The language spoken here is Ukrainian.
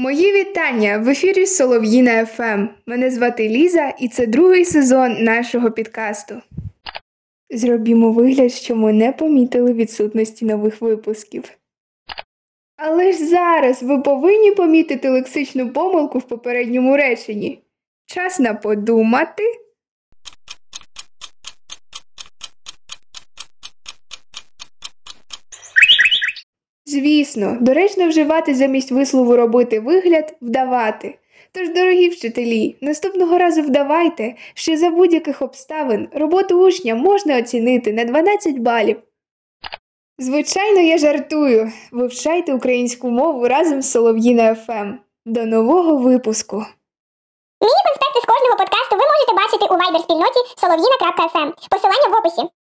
Мої вітання в ефірі Солов'їна ФМ. Мене звати Ліза, і це другий сезон нашого підкасту. Зробімо вигляд, що ми не помітили відсутності нових випусків. Але ж зараз ви повинні помітити лексичну помилку в попередньому реченні. Час на подумати. Звісно, доречно вживати замість вислову робити вигляд вдавати. Тож, дорогі вчителі, наступного разу вдавайте, що за будь-яких обставин роботу учня можна оцінити на 12 балів. Звичайно, я жартую. Вивчайте українську мову разом з Солов'їна ФМ. До нового випуску! Міні-конспекти з кожного подкасту ви можете бачити у вайбер-спільноті солов'їна.фм. Посилання в описі.